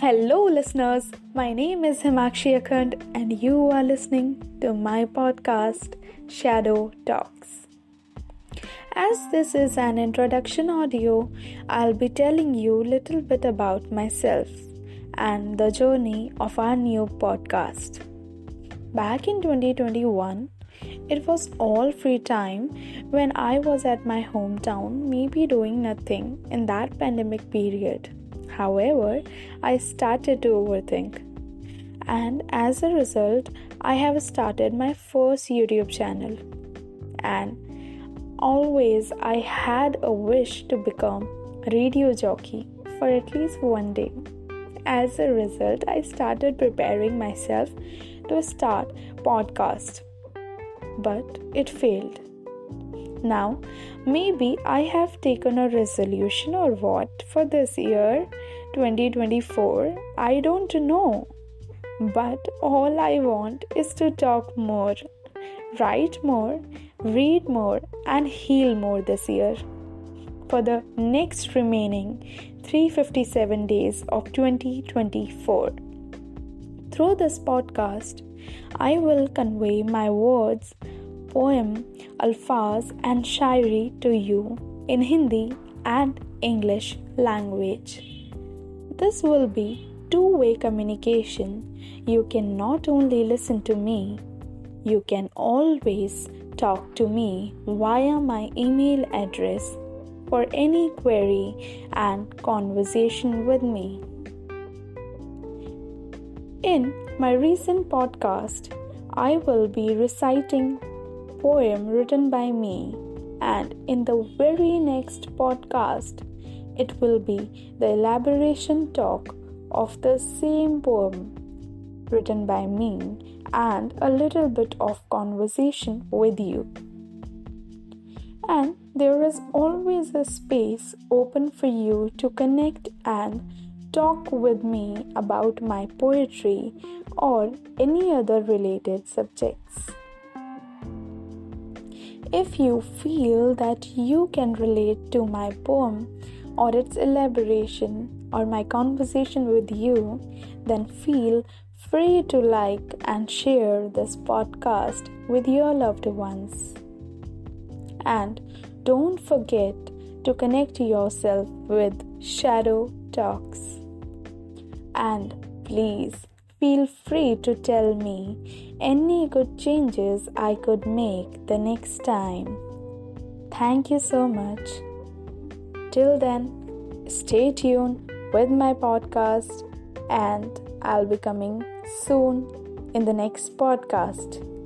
Hello, listeners. My name is Himakshi Akhand, and you are listening to my podcast, Shadow Talks. As this is an introduction audio, I'll be telling you a little bit about myself and the journey of our new podcast. Back in 2021, it was all free time when I was at my hometown, maybe doing nothing in that pandemic period. However, I started to overthink. And as a result, I have started my first YouTube channel. And always I had a wish to become a radio jockey for at least one day. As a result, I started preparing myself to start podcast but it failed. Now, maybe I have taken a resolution or what for this year 2024. I don't know. But all I want is to talk more, write more, read more, and heal more this year. For the next remaining 357 days of 2024. Through this podcast, I will convey my words poem, alfaz, and shairi to you in Hindi and English language. This will be two way communication. You can not only listen to me, you can always talk to me via my email address for any query and conversation with me. In my recent podcast, I will be reciting poem written by me, and in the very next podcast, it will be the elaboration talk of the same poem written by me and a little bit of conversation with you. And there is always a space open for you to connect and talk with me about my poetry or any other related subjects. If you feel that you can relate to my poem or its elaboration or my conversation with you, then feel free to like and share this podcast with your loved ones. And don't forget to connect yourself with Shadow Talks. And please feel free to tell me any good changes I could make the next time. Thank you so much. Till then, stay tuned with my podcast, and I'll be coming soon in the next podcast.